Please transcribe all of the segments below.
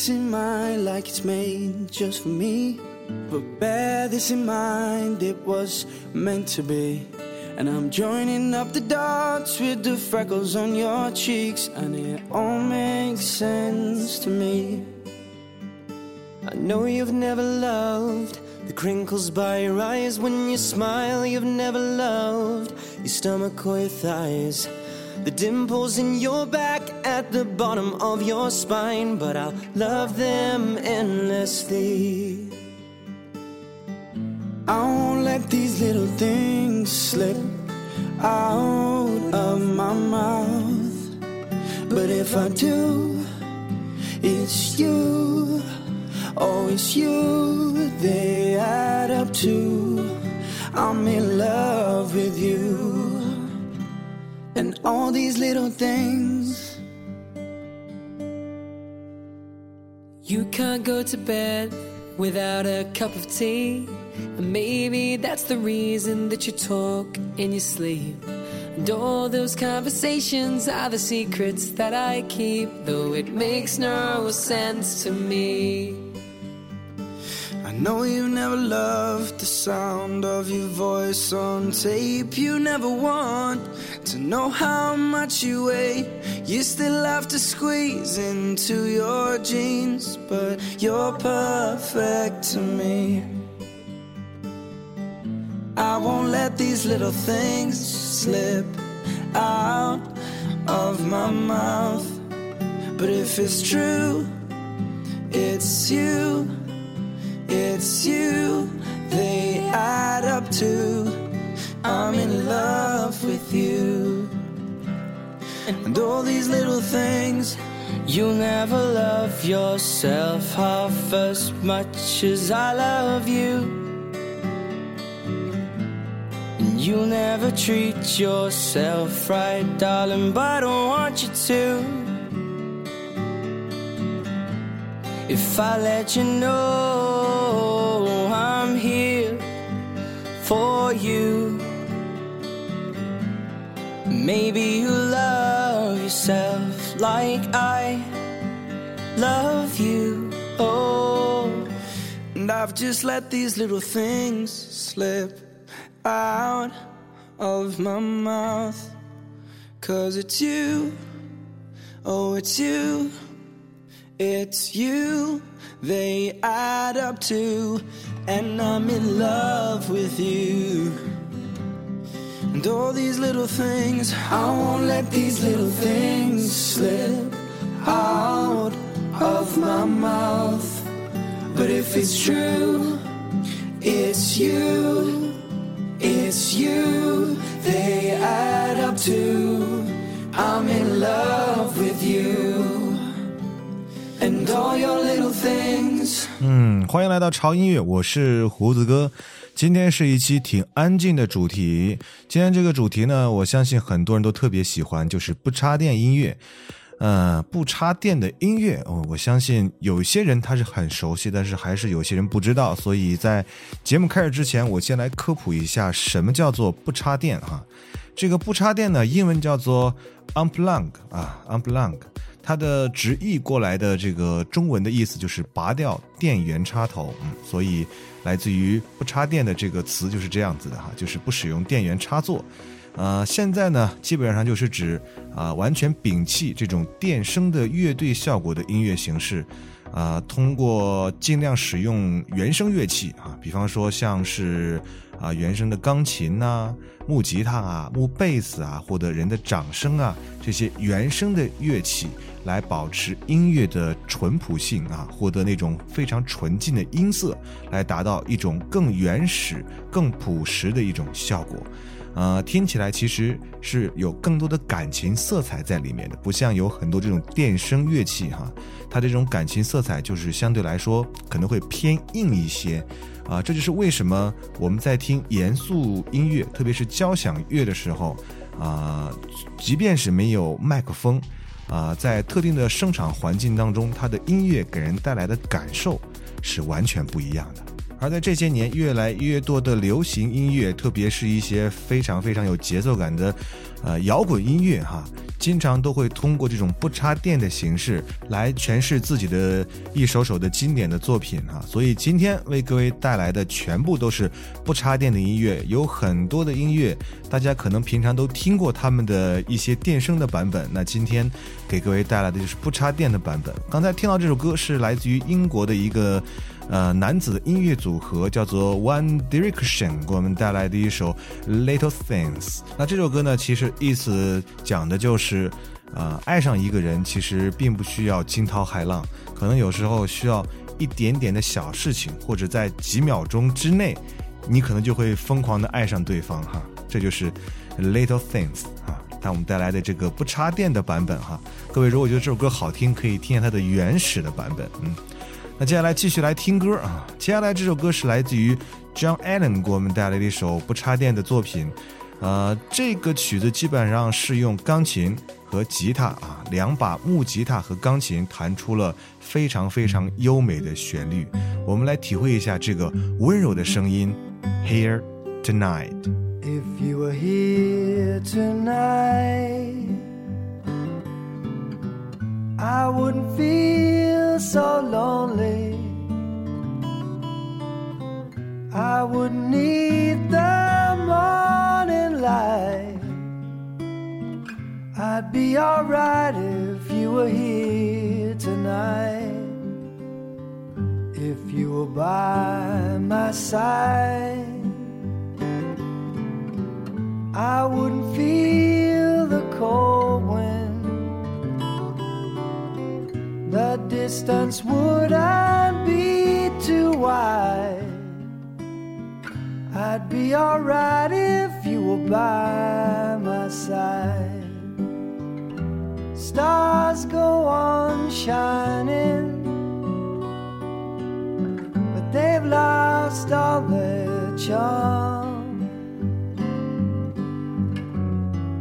Fits in mine like it's made just for me. But bear this in mind, it was meant to be. And I'm joining up the dots with the freckles on your cheeks, and it all makes sense to me. I know you've never loved the crinkles by your eyes when you smile. You've never loved your stomach or your thighs. The dimples in your back at the bottom of your spine, but I'll love them endlessly. I won't let these little things slip out of my mouth. But if I do, it's you. Oh, it's you they add up to. I'm in love with you. And all these little things. You can't go to bed without a cup of tea. And maybe that's the reason that you talk in your sleep. And all those conversations are the secrets that I keep, though it makes no sense to me. Know you never loved the sound of your voice on tape. You never want to know how much you weigh. You still have to squeeze into your jeans, but you're perfect to me. I won't let these little things slip out of my mouth. But if it's true, it's you. It's you, they add up to. I'm in love with you. And all these little things. You'll never love yourself half as much as I love you. And you'll never treat yourself right, darling, but I don't want you to. If I let you know you, maybe you love yourself like I love you. Oh, and I've just let these little things slip out of my mouth. Cause it's you, oh, it's you. It's you they add up to, and I'm in love with you. And all these little things, I won't let these little things slip out of my mouth. But if it's true, it's you, it's you they add up to. I'm in love with you. And all your little. 嗯，欢迎来到潮音乐，我是胡子哥。今天是一期挺安静的主题。今天这个主题呢，我相信很多人都特别喜欢，就是不插电音乐。呃，不插电的音乐，哦，我相信有些人他是很熟悉，但是还是有些人不知道。所以在节目开始之前，我先来科普一下什么叫做不插电啊。这个不插电呢，英文叫做 unplug 啊，unplug。它的直译过来的这个中文的意思就是拔掉电源插头，嗯，所以来自于不插电的这个词就是这样子的哈，就是不使用电源插座。呃，现在呢，基本上就是指啊、完全摒弃这种电声的乐队效果的音乐形式，啊、通过尽量使用原声乐器啊，比方说像是啊原声的钢琴呐、木吉他啊、木贝斯啊，获得人的掌声啊这些原声的乐器，来保持音乐的淳朴性啊，获得那种非常纯净的音色，来达到一种更原始、更朴实的一种效果。呃，听起来其实是有更多的感情色彩在里面的，不像有很多这种电声乐器哈，它这种感情色彩就是相对来说可能会偏硬一些，啊，这就是为什么我们在听严肃音乐，特别是交响乐的时候，啊，即便是没有麦克风，啊，在特定的声场环境当中，它的音乐给人带来的感受是完全不一样的。而在这些年，越来越多的流行音乐，特别是一些非常非常有节奏感的，呃，摇滚音乐，哈，经常都会通过这种不插电的形式来诠释自己的一首首的经典的作品，哈。所以今天为各位带来的全部都是不插电的音乐，有很多的音乐，大家可能平常都听过他们的一些电声的版本。那今天给各位带来的就是不插电的版本。刚才听到这首歌是来自于英国的一个。呃，男子的音乐组合叫做 One Direction，给我们带来的一首 Little Things。那这首歌呢，其实意思讲的就是，呃，爱上一个人其实并不需要惊涛骇浪，可能有时候需要一点点的小事情，或者在几秒钟之内，你可能就会疯狂的爱上对方哈。这就是 Little Things 啊，但我们带来的这个不插电的版本哈。各位如果觉得这首歌好听，可以听下它的原始的版本，嗯。那接下来继续来听歌啊！接下来这首歌是来自于 John Allen 给我们带来的一首不插电的作品，呃，这个曲子基本上是用钢琴和吉他啊，两把木吉他和钢琴弹出了非常非常优美的旋律。我们来体会一下这个温柔的声音，Here tonight。If you were here tonight, I wouldn't feel so lonely. I wouldn't need the morning light. I'd be alright if you were here tonight. If you were by my side, I wouldn't feel the cold distance wouldn't be too wide. I'd be alright if you were by my side. Stars go on shining, but they've lost all their charm.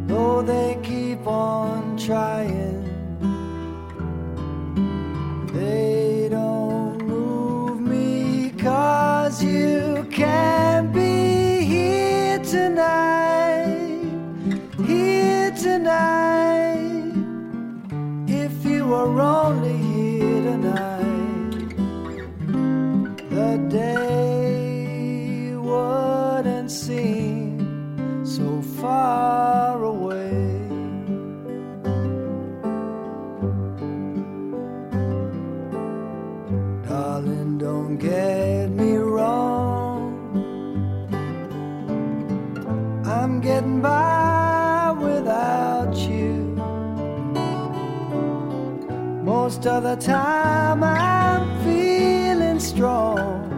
Though they keep on trying you were only here tonight, the day wouldn't seem so far away. Darling, don't get me wrong. I'm getting by Most of the time, I'm feeling strong.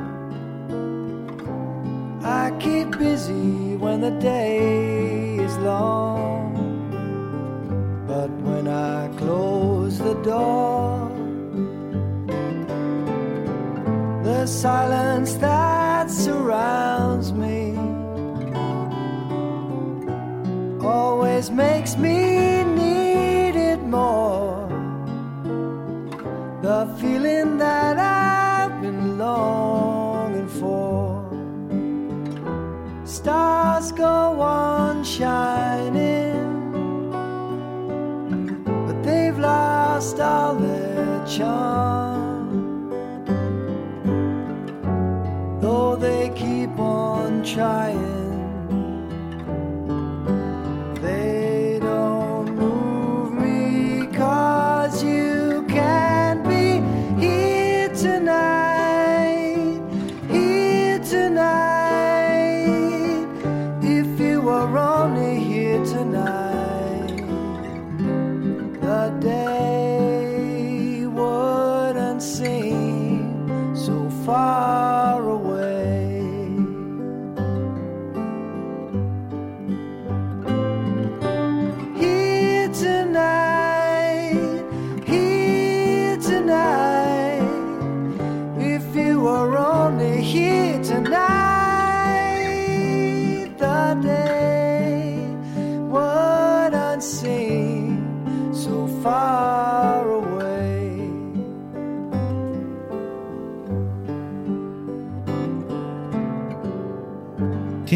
I keep busy when the day is long. But when I close the door, the silence that surrounds me always makes me The feeling that I've been longing for. Stars go on shining, but they've lost all their charm. though they keep on trying.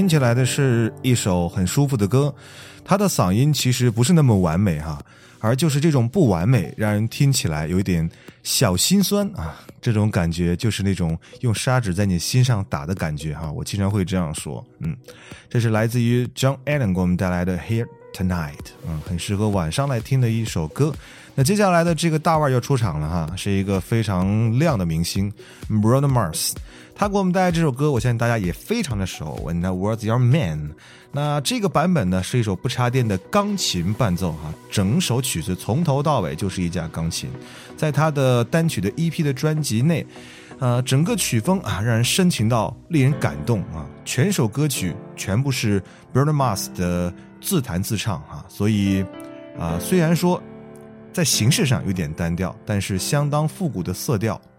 听起来的是一首很舒服的歌，他的嗓音其实不是那么完美哈，而就是这种不完美，让人听起来有一点小心酸啊，这种感觉就是那种用砂纸在你心上打的感觉哈，我经常会这样说，嗯，这是来自于 John Allen 给我们带来的 Here Tonight，嗯，很适合晚上来听的一首歌。那接下来的这个大腕要出场了哈，是一个非常亮的明星 Bruno Mars。他给我们带来这首歌，我相信大家也非常的熟。When the world's your man，那这个版本呢是一首不插电的钢琴伴奏哈，整首曲子从头到尾就是一架钢琴。在他的单曲的 EP 的专辑内，呃，整个曲风啊让人深情到令人感动啊。全首歌曲全部是 Bruno Mars 的自弹自唱哈，所以啊，虽然说在形式上有点单调，但是相当复古的色调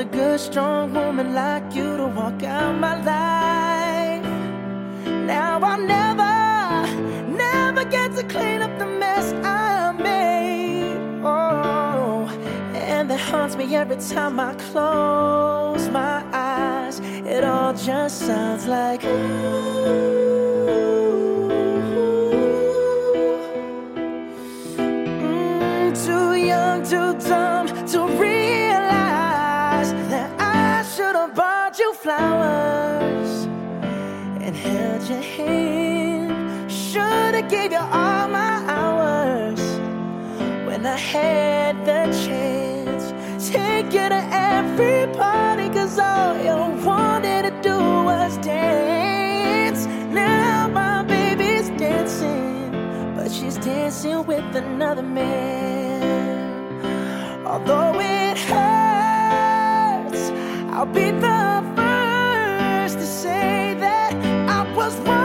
A good, strong woman like you to walk out my life. Now I'll never, never get to clean up the mess I made. Oh, and that haunts me every time I close my eyes. It all just sounds like. Mm, too young, too dumb to realize flowers and held your hand. Should have gave you all my hours when I had the chance. Take you to every party, cause all you wanted to do was dance. Now my baby's dancing, but she's dancing with another man. Although it hurts, I'll be the say that I was wrong.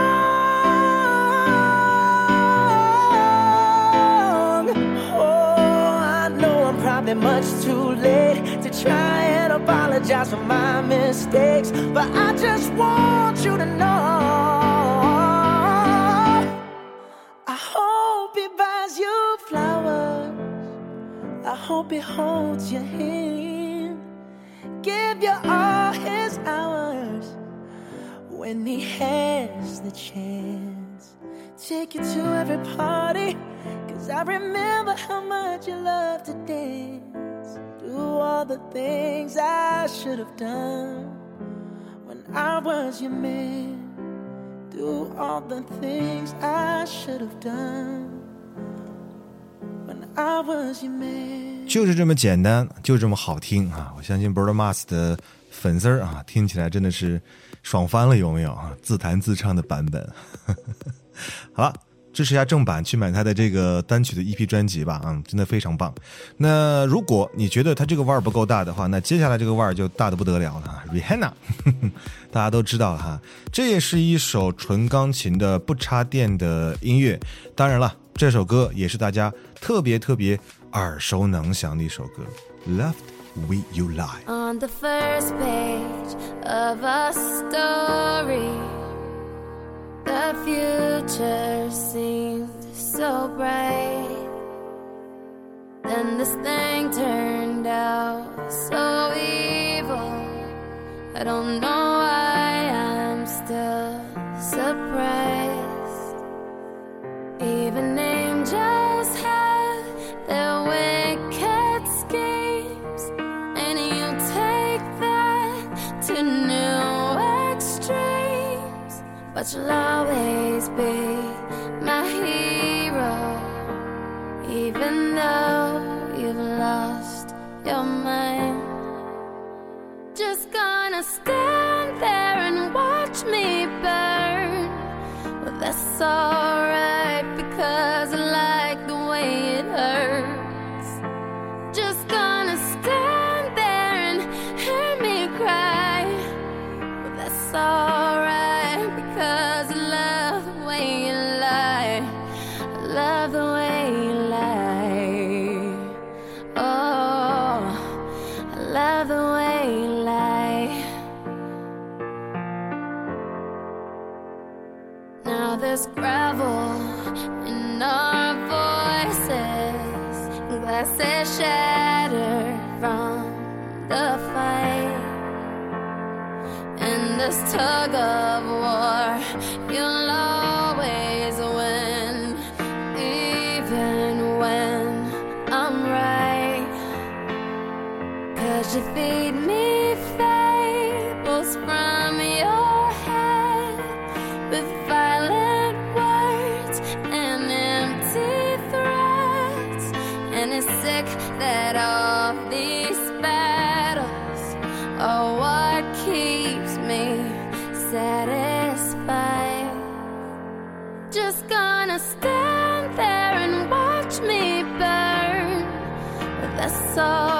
Oh, I know I'm probably much too late to try and apologize for my mistakes, but I just want you to know. I hope he buys you flowers. I hope he holds your hand. Give you all his hours when he has the chance. Take you to every party. Cause I remember how much you love to dance. Do all the things I should have done when I was your man. Do all the things I should have done when I was your man. 就是这么简单，就这么好听啊！我相信 Bruno Mars 的 粉丝儿啊，听起来真的是爽翻了，有没有啊？自弹自唱的版本。好了，支持一下正版，去买他的这个单曲的 EP 专辑吧，嗯，真的非常棒。那如果你觉得他这个腕儿不够大的话，那接下来这个腕儿就大的不得了了。Rihanna，大家都知道哈，这也是一首纯钢琴的不插电的音乐。当然了，这首歌也是大家特别特别耳熟能详的一首歌，《，Love We You Lie》。On the first page of a story, the future seemed so bright. Then this thing turned out so evil. I don't know why I'm still surprised. Even angels But you'll always be my hero, even though you've lost your mind. Just gonna stand there and watch me burn. Well, that's alright because I tug of war, you'll always win, even when I'm right. Cause you feed gonna stand there and watch me burn. That's alright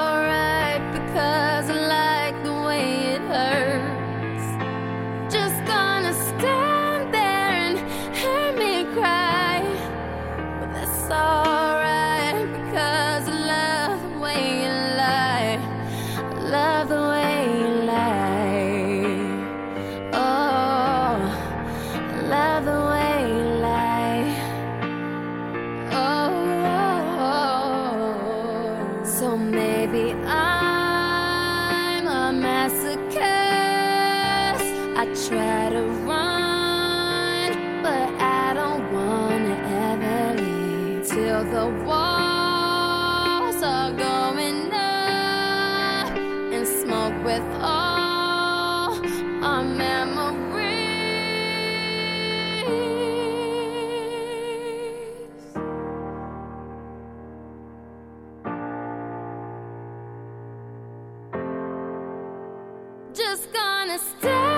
Gonna stand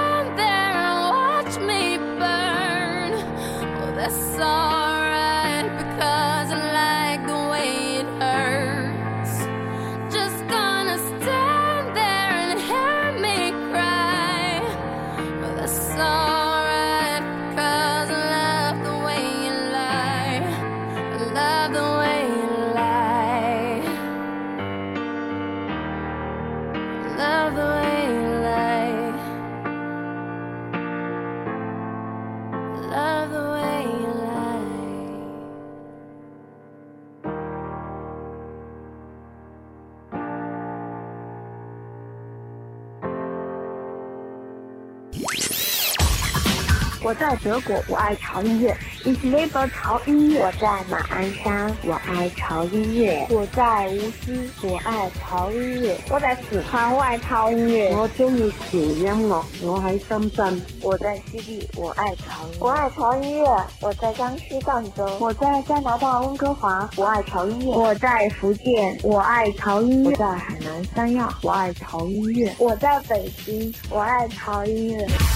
德国，我爱潮音乐。Ich liebe 潮音乐。我在马鞍山，我爱潮音乐。我在无锡，我爱潮音乐。我在四川，我爱潮音乐。我中意潮音樂，我喺深圳。我在西地，我爱潮。我愛潮音樂。我在江西赣州。我在加拿大温哥华，我爱潮音乐。我在福建，我爱潮音乐。我在海南三亚，我爱潮音乐。我在北京，我爱潮音樂。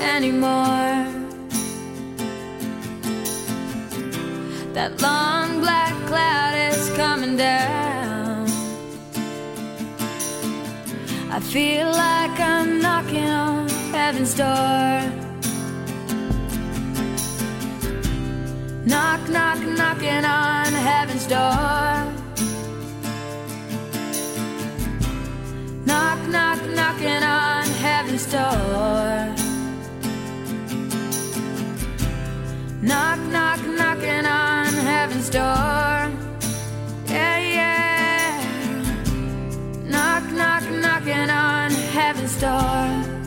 anymore. That long black cloud is coming down. I feel like I'm knocking on heaven's door. Knock, knock, knocking on heaven's door. Knock, knock, knocking on heaven's door. Knock, knock, knocking on heaven's door. Yeah, yeah. Knock, knock, knocking on heaven's door.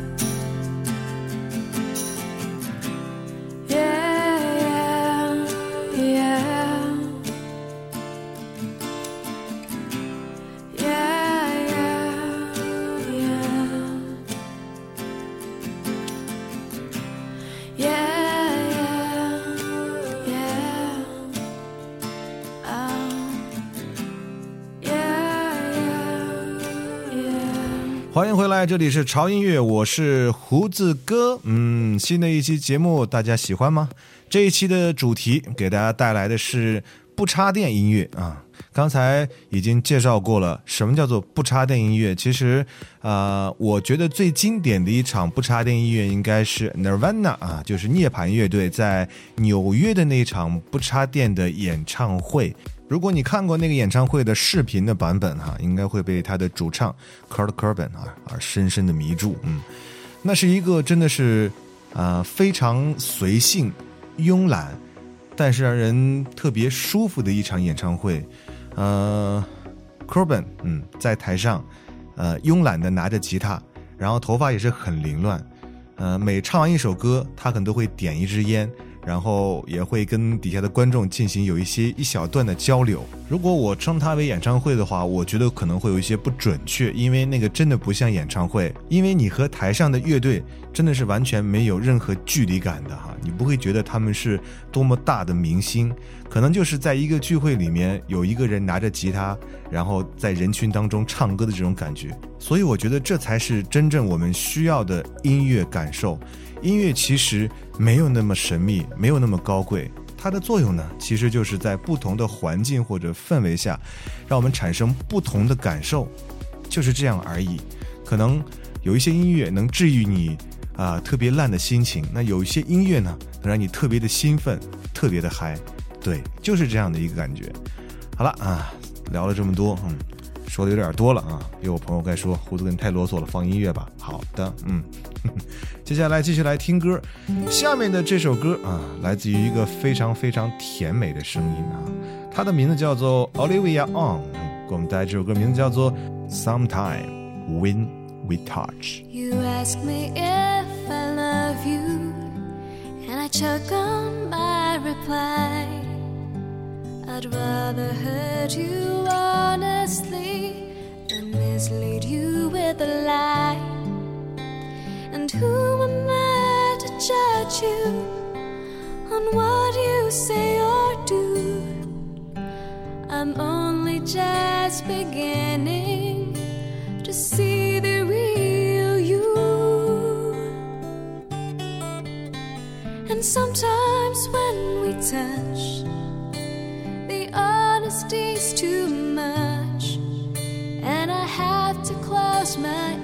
这里是潮音乐，我是胡子哥。嗯，新的一期节目大家喜欢吗？这一期的主题给大家带来的是不插电音乐啊。刚才已经介绍过了，什么叫做不插电音乐？其实，呃，我觉得最经典的一场不插电音乐应该是 Nirvana 啊，就是涅槃乐队在纽约的那一场不插电的演唱会。如果你看过那个演唱会的视频的版本哈、应该会被他的主唱 Kurt Cobain 啊而深深的迷住。嗯，那是一个真的是啊、呃非常随性、慵懒，但是让人特别舒服的一场演唱会。呃，Cobain 嗯在台上呃慵懒的拿着吉他，然后头发也是很凌乱。呃，每唱完一首歌，他可能都会点一支烟，然后也会跟底下的观众进行有一些一小段的交流。如果我称它为演唱会的话，我觉得可能会有一些不准确，因为那个真的不像演唱会，因为你和台上的乐队真的是完全没有任何距离感的哈，你不会觉得他们是多么大的明星，可能就是在一个聚会里面有一个人拿着吉他，然后在人群当中唱歌的这种感觉。所以我觉得这才是真正我们需要的音乐感受。音乐其实没有那么神秘，没有那么高贵，它的作用呢，其实就是在不同的环境或者氛围下，让我们产生不同的感受，就是这样而已。可能有一些音乐能治愈你啊、特别烂的心情，那有一些音乐呢，能让你特别的兴奋，特别的嗨。对，就是这样的一个感觉。好了啊，聊了这么多，嗯，说的有点多了啊，有我朋友该说胡子哥你太啰嗦了，放音乐吧。好的，嗯。接下来继续来听歌，下面的这首歌啊，来自于一个非常非常甜美的声音啊，它的名字叫做 Olivia On，给我们带来这首歌，名字叫做 Sometime When We Touch。You ask me if I love you, and I choke on my reply. I'd rather hurt you honestly than mislead you with a lie. And who am I to judge you on what you say or do? I'm only just beginning to see the real you. And sometimes when we the honesty's too much, and I have to close my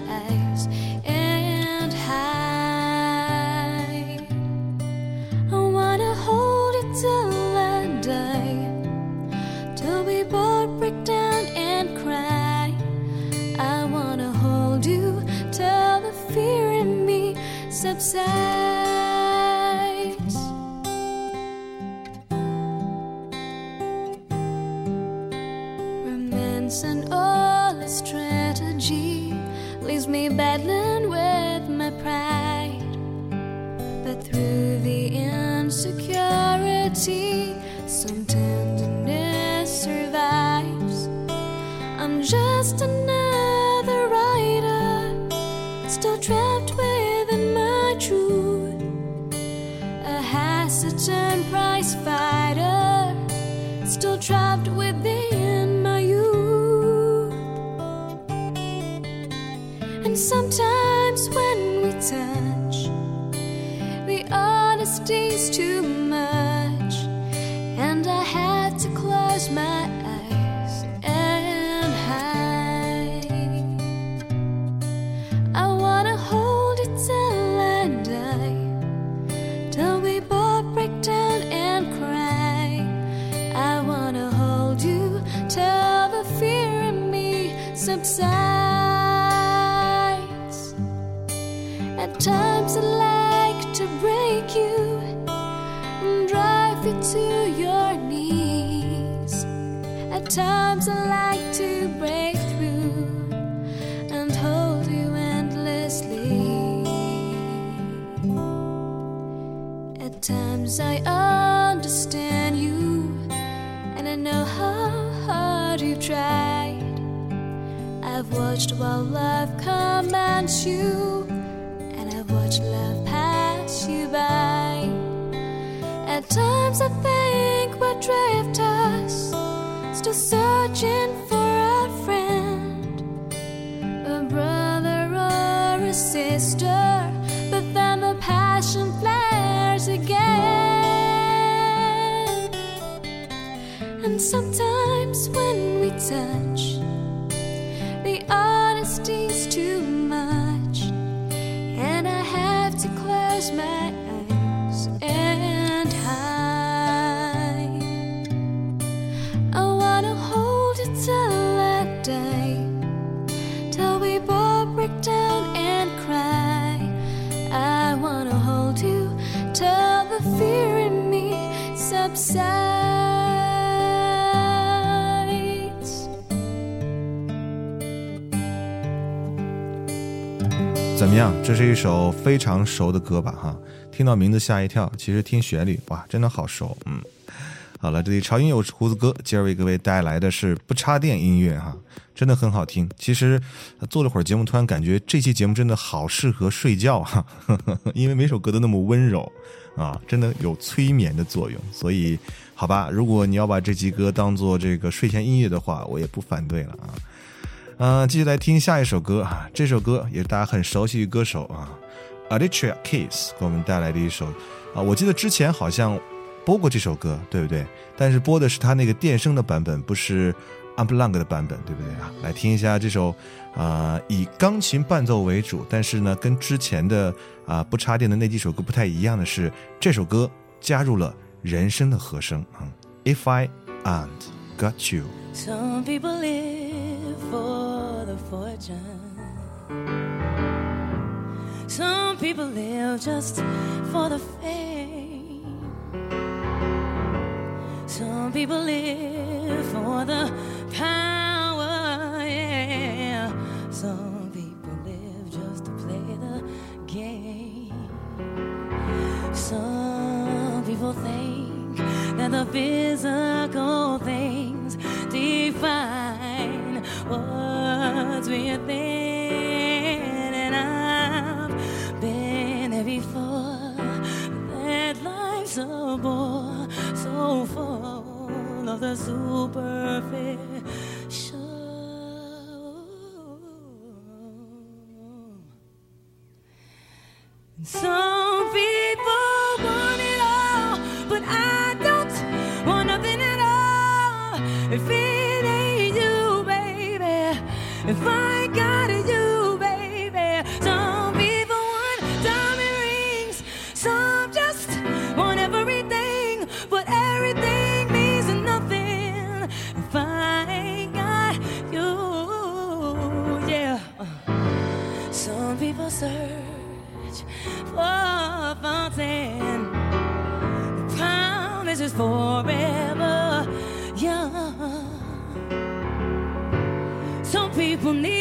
leaves me battling with my pride. But through the insecurity, days to watched while love commands you, and I've watched love pass you by. At times I think we're drifters, still searching for a friend, a brother or a sister. But then the passion flares again. And sometimes 怎么样？这是一首非常熟的歌吧？哈，听到名字吓一跳，其实听旋律，哇，真的好熟。嗯，好了，这里潮音有胡子哥今儿为各位带来的是不插电音乐哈，真的很好听。其实做了会儿节目，突然感觉这期节目真的好适合睡觉哈，因为每首歌都那么温柔啊，真的有催眠的作用。所以，好吧，如果你要把这期歌当做这个睡前音乐的话，我也不反对了啊。嗯、继续来听下一首歌啊，这首歌也是大家很熟悉的歌手啊，Alicia Keys 给我们带来的一首啊，我记得之前好像播过这首歌，对不对？但是播的是他那个电声的版本，不是 Unplugged 的版本，对不对啊？来听一下这首啊、以钢琴伴奏为主，但是呢，跟之前的啊、不插电的那几首歌不太一样的是，这首歌加入了人声的和声啊、If I and Got You。Some people live for the fortune. Some people live just for the fame. Some people live for the Some people need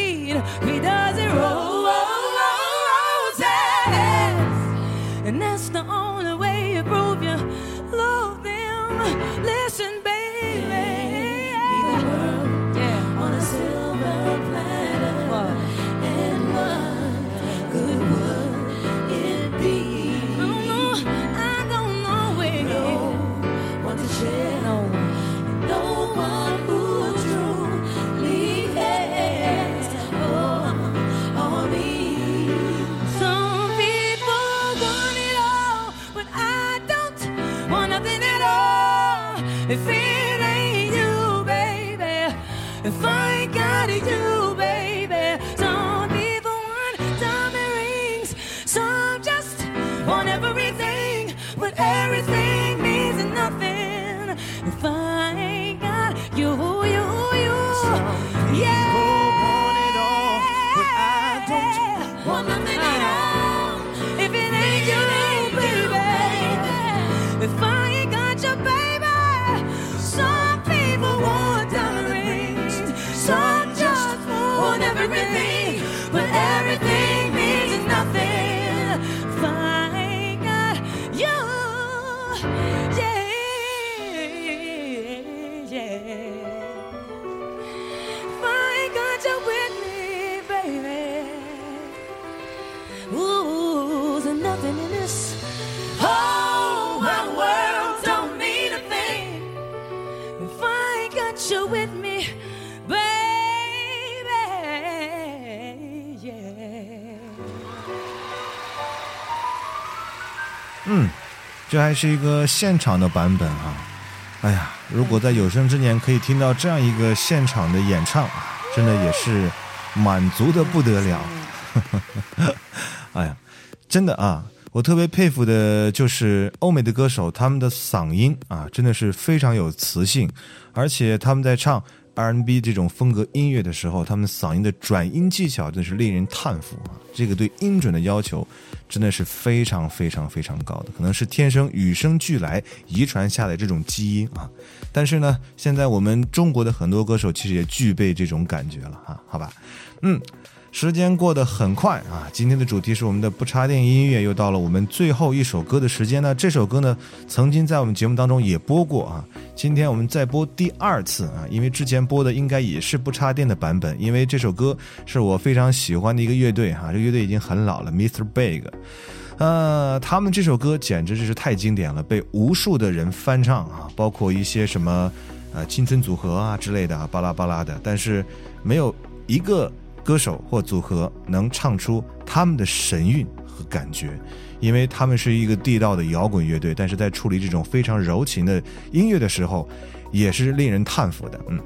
这还是一个现场的版本啊！哎呀，如果在有生之年可以听到这样一个现场的演唱，啊真的也是满足的不得了。哎呀，真的啊，我特别佩服的就是欧美的歌手，他们的嗓音啊，真的是非常有磁性，而且他们在唱 R&B 这种风格音乐的时候，他们嗓音的转音技巧真是令人叹服啊！这个对音准的要求真的是非常非常非常高的，可能是天生与生俱来遗传下来这种基因啊。但是呢，现在我们中国的很多歌手其实也具备这种感觉了啊，好吧？嗯。时间过得很快啊！今天的主题是我们的不插电音乐，又到了我们最后一首歌的时间呢。这首歌呢，曾经在我们节目当中也播过啊。今天我们再播第二次啊，因为之前播的应该也是不插电的版本，因为这首歌是我非常喜欢的一个乐队哈、这个乐队已经很老了，Mr. Big。呃，他们这首歌简直就是太经典了，被无数的人翻唱啊，包括一些什么呃青春组合啊之类的啊，巴拉巴拉的，但是没有一个歌手或组合能唱出他们的神韵和感觉，因为他们是一个地道的摇滚乐队，但是在处理这种非常柔情的音乐的时候，也是令人叹服的。嗯，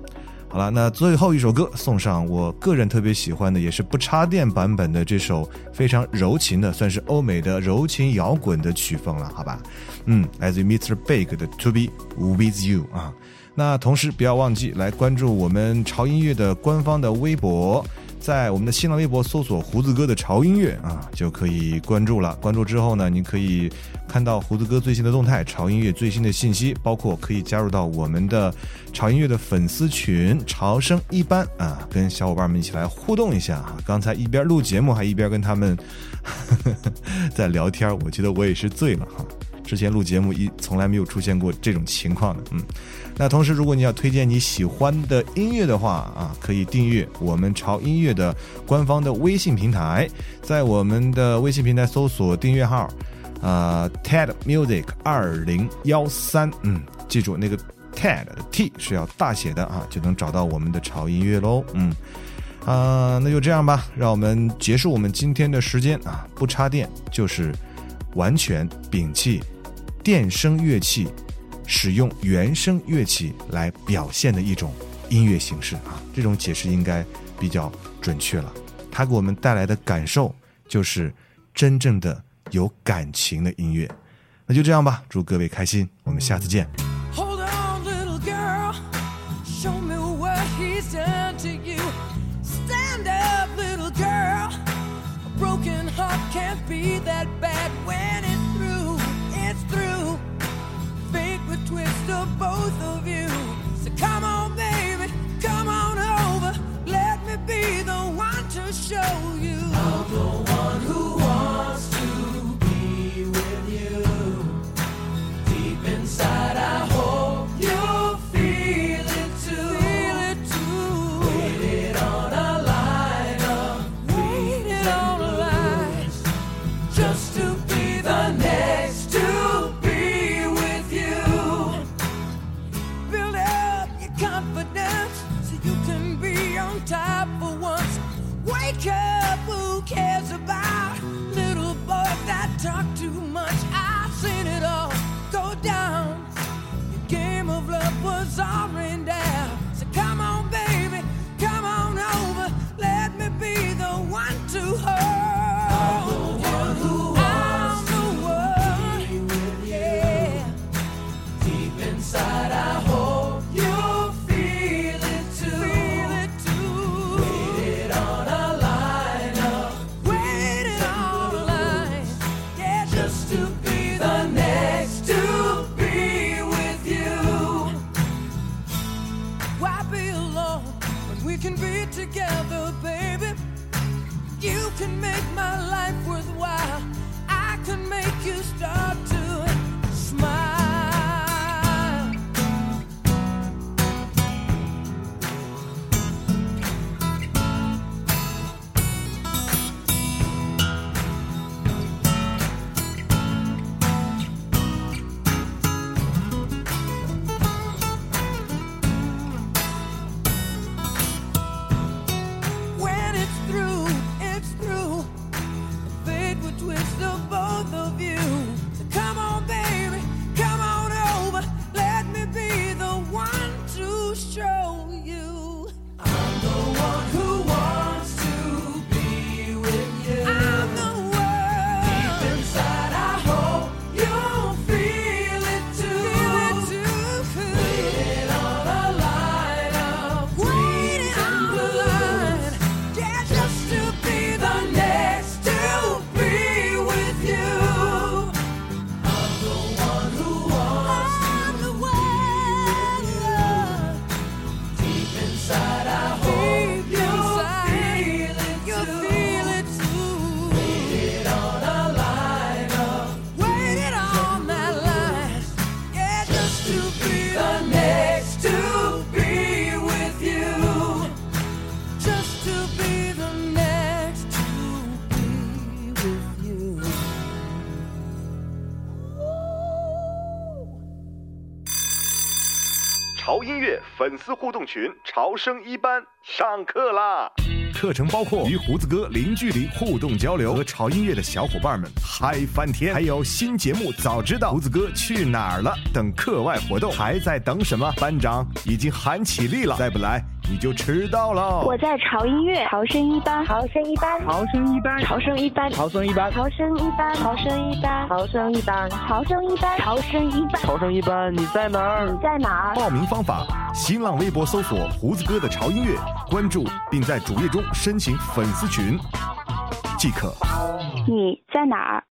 好了，那最后一首歌送上我个人特别喜欢的，也是不插电版本的这首非常柔情的，算是欧美的柔情摇滚的曲风了，好吧？嗯，来自于 Mr. Big 的《To Be With You》啊。那同时不要忘记来关注我们潮音乐的官方的微博。在我们的新浪微博搜索“胡子哥的潮音乐”啊，就可以关注了。关注之后呢，你可以看到胡子哥最新的动态、潮音乐最新的信息，包括可以加入到我们的潮音乐的粉丝群“潮声一班”啊，跟小伙伴们一起来互动一下啊。刚才一边录节目，还一边跟他们在聊天，我觉得我也是醉了哈。之前录节目一从来没有出现过这种情况的，嗯。那同时，如果你要推荐你喜欢的音乐的话啊，可以订阅我们潮音乐的官方的微信平台，在我们的微信平台搜索订阅号，啊、TED Music 二零幺三，嗯，记住那个 TED 的 T 是要大写的啊，就能找到我们的潮音乐喽，嗯。啊、那就这样吧，让我们结束我们今天的时间啊，不插电就是完全摒弃电声乐器，使用原声乐器来表现的一种音乐形式啊，这种解释应该比较准确了。它给我们带来的感受就是真正的有感情的音乐。那就这样吧，祝各位开心，我们下次见。Both of you. So come on, baby, come on over. Let me be the one to show you. 互动群潮声一班上课啦！课程包括与胡子哥零距离互动交流，和潮音乐的小伙伴们嗨翻天，还有新节目早知道胡子哥去哪儿了等课外活动，还在等什么？班长已经喊起立了，再不来你就迟到了。我在潮音乐潮声一班，潮声一班，潮声一班，潮声一班，潮声一班，潮声一班，潮声一班，潮声一班，潮声一班，潮声一班，潮声一班，你在哪儿？你在哪儿？报名方法：新浪微博搜索“胡子哥的潮音乐”，关注并在主页中申请粉丝群。即可。你在哪儿？